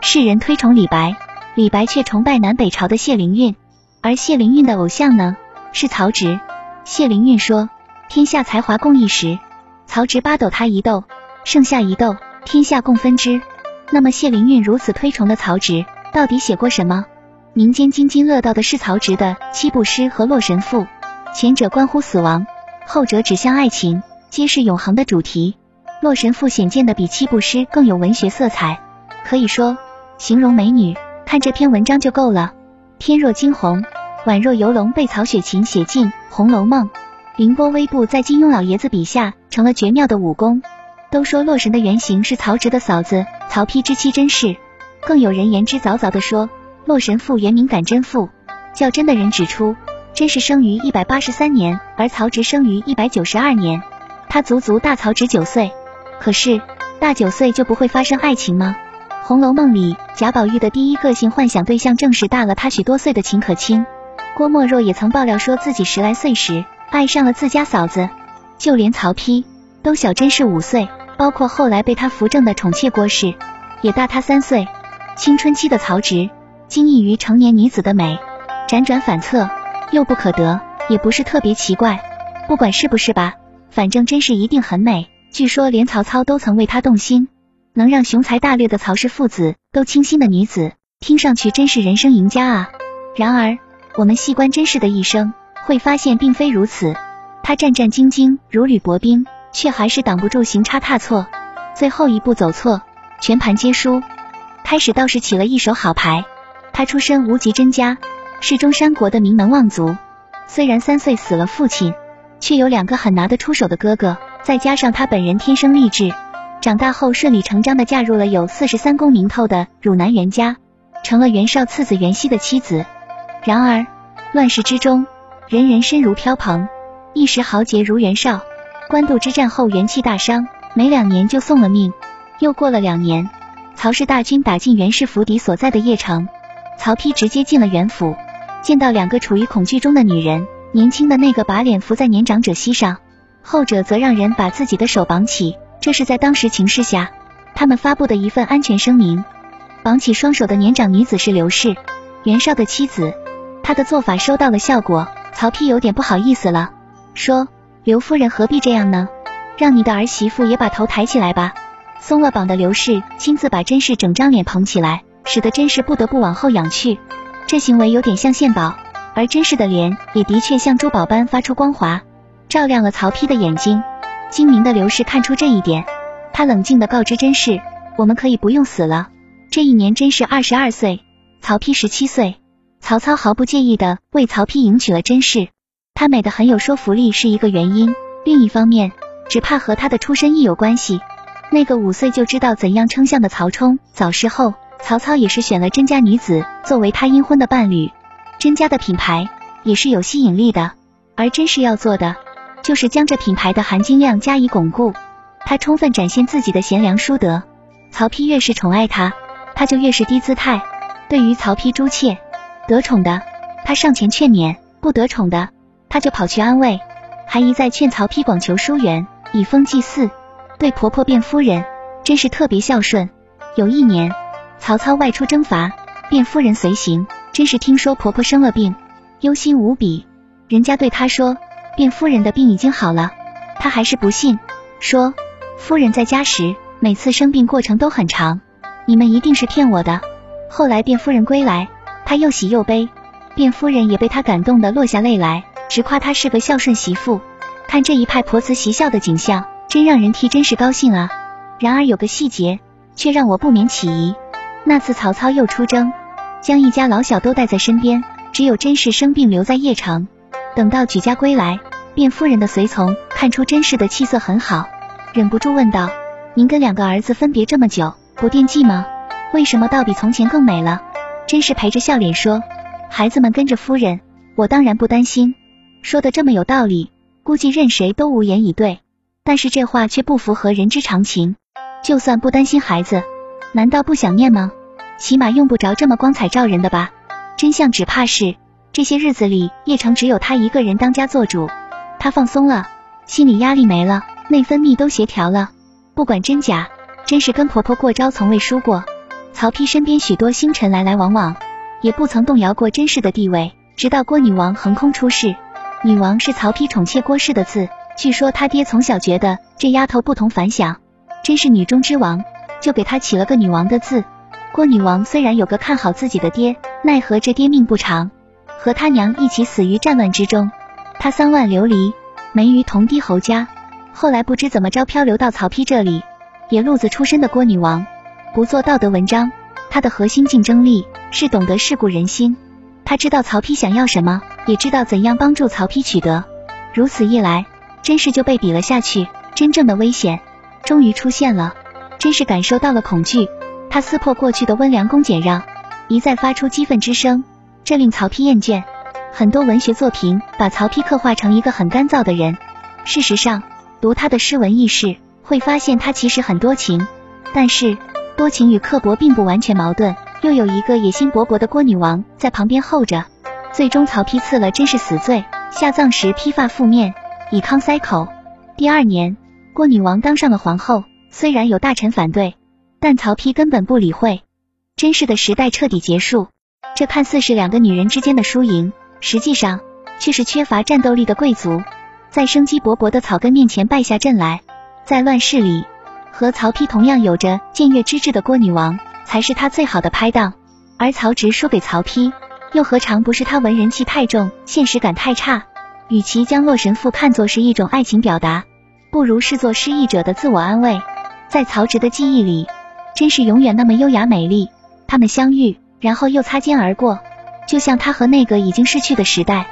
世人推崇李白，李白却崇拜南北朝的谢灵运，而谢灵运的偶像呢是曹植。谢灵运说：“天下才华共一时。”曹植八斗他一斗，剩下一斗，天下共分之。那么谢灵运如此推崇的曹植，到底写过什么？民间津津乐道的是曹植的《七步诗》和《洛神赋》，前者关乎死亡，后者指向爱情，皆是永恒的主题。《洛神赋》显见的比《七步诗》更有文学色彩，可以说形容美女，看这篇文章就够了。天若惊鸿，宛若游龙，被曹雪芹写进《红楼梦》。凌波微步在金庸老爷子笔下成了绝妙的武功。都说洛神的原型是曹植的嫂子曹丕之妻甄氏，更有人言之凿凿的说。《洛神赋》原名《感甄赋》，较真的人指出，甄氏生于一百八十三年，而曹植生于一百九十二年，他足足大曹植九岁。可是大九岁就不会发生爱情吗？《红楼梦》里贾宝玉的第一个性幻想对象正是大了他许多岁的秦可卿。郭沫若也曾爆料说自己十来岁时爱上了自家嫂子，就连曹丕都小甄氏五岁，包括后来被他扶正的宠妾郭氏，也大他三岁。青春期的曹植。惊异于成年女子的美，辗转反侧，又不可得，也不是特别奇怪。不管是不是吧，反正甄氏一定很美。据说连曹操都曾为她动心，能让雄才大略的曹氏父子都倾心的女子，听上去真是人生赢家啊！然而，我们细观甄氏的一生，会发现并非如此。她战战兢兢，如履薄冰，却还是挡不住行差踏错。最后一步走错，全盘皆输。开始倒是起了一手好牌。他出身无极甄家，是中山国的名门望族。虽然三岁死了父亲，却有两个很拿得出手的哥哥，再加上他本人天生丽质，长大后顺理成章的嫁入了有四十三公名头的汝南袁家，成了袁绍次子袁熙的妻子。然而乱世之中，人人身如飘蓬，一时豪杰如袁绍，官渡之战后元气大伤，没两年就送了命。又过了两年，曹氏大军打进袁氏府邸所在的邺城。曹丕直接进了袁府，见到两个处于恐惧中的女人，年轻的那个把脸伏在年长者膝上，后者则让人把自己的手绑起。这是在当时情势下，他们发布的一份安全声明。绑起双手的年长女子是刘氏，袁绍的妻子。他的做法收到了效果，曹丕有点不好意思了，说：“刘夫人何必这样呢？让你的儿媳妇也把头抬起来吧。”松了绑的刘氏亲自把甄氏整张脸捧起来。使得甄氏不得不往后仰去，这行为有点像献宝，而甄氏的脸也的确像珠宝般发出光华，照亮了曹丕的眼睛。精明的刘氏看出这一点，他冷静的告知甄氏：“我们可以不用死了。”这一年甄氏二十二岁，曹丕十七岁。曹操毫不介意的为曹丕迎娶了甄氏，她美的很有说服力是一个原因，另一方面只怕和她的出身亦有关系。那个五岁就知道怎样称象的曹冲早逝后。曹操也是选了甄家女子作为他阴婚的伴侣，甄家的品牌也是有吸引力的，而甄氏要做的就是将这品牌的含金量加以巩固，他充分展现自己的贤良淑德。曹丕越是宠爱他，他就越是低姿态。对于曹丕诸妾，得宠的他上前劝勉，不得宠的他就跑去安慰，还一再劝曹丕广求疏远，以封祭祀。对婆婆卞夫人真是特别孝顺。有一年。曹操外出征伐，卞夫人随行。真是听说婆婆生了病，忧心无比。人家对他说，卞夫人的病已经好了，他还是不信，说夫人在家时，每次生病过程都很长，你们一定是骗我的。后来卞夫人归来，他又喜又悲。卞夫人也被他感动的落下泪来，直夸他是个孝顺媳妇。看这一派婆慈媳孝的景象，真让人替甄氏高兴啊。然而有个细节，却让我不免起疑。那次曹操又出征，将一家老小都带在身边，只有甄氏生病留在邺城。等到举家归来，卞夫人的随从看出甄氏的气色很好，忍不住问道：“您跟两个儿子分别这么久，不惦记吗？为什么倒比从前更美了？”甄氏陪着笑脸说：“孩子们跟着夫人，我当然不担心。”说的这么有道理，估计任谁都无言以对。但是这话却不符合人之常情，就算不担心孩子。难道不想念吗？起码用不着这么光彩照人的吧。真相只怕是这些日子里，叶城只有他一个人当家做主，他放松了，心理压力没了，内分泌都协调了，不管真假，真是跟婆婆过招从未输过。曹丕身边许多星辰来来往往，也不曾动摇过甄氏的地位。直到郭女王横空出世，女王是曹丕宠妾郭氏的字。据说他爹从小觉得这丫头不同凡响，真是女中之王，就给她起了个女王的字。郭女王虽然有个看好自己的爹，奈何这爹命不长，和他娘一起死于战乱之中。他三万流离，没于同堤侯家。后来不知怎么着漂流到曹丕这里。野路子出身的郭女王，不做道德文章，她的核心竞争力是懂得世故人心。她知道曹丕想要什么，也知道怎样帮助曹丕取得。如此一来，甄氏就被比了下去。真正的危险终于出现了，甄氏感受到了恐惧，他撕破过去的温良恭俭让，一再发出激愤之声，这令曹丕厌倦。很多文学作品把曹丕刻画成一个很干燥的人，事实上，读他的诗文轶事，会发现他其实很多情。但是，多情与刻薄并不完全矛盾。又有一个野心勃勃的郭女王在旁边候着。最终，曹丕赐了甄氏死罪，下葬时披发覆面，以康塞口。第二年，郭女王当上了皇后。虽然有大臣反对，但曹丕根本不理会。甄氏的时代彻底结束。这看似是两个女人之间的输赢，实际上却是缺乏战斗力的贵族在生机勃勃的草根面前败下阵来。在乱世里，和曹丕同样有着僭越之志的郭女王。才是他最好的拍档，而曹植输给曹丕，又何尝不是他文人气太重，现实感太差？与其将《洛神赋》看作是一种爱情表达，不如视作失意者的自我安慰。在曹植的记忆里，真是永远那么优雅美丽。他们相遇，然后又擦肩而过，就像他和那个已经逝去的时代。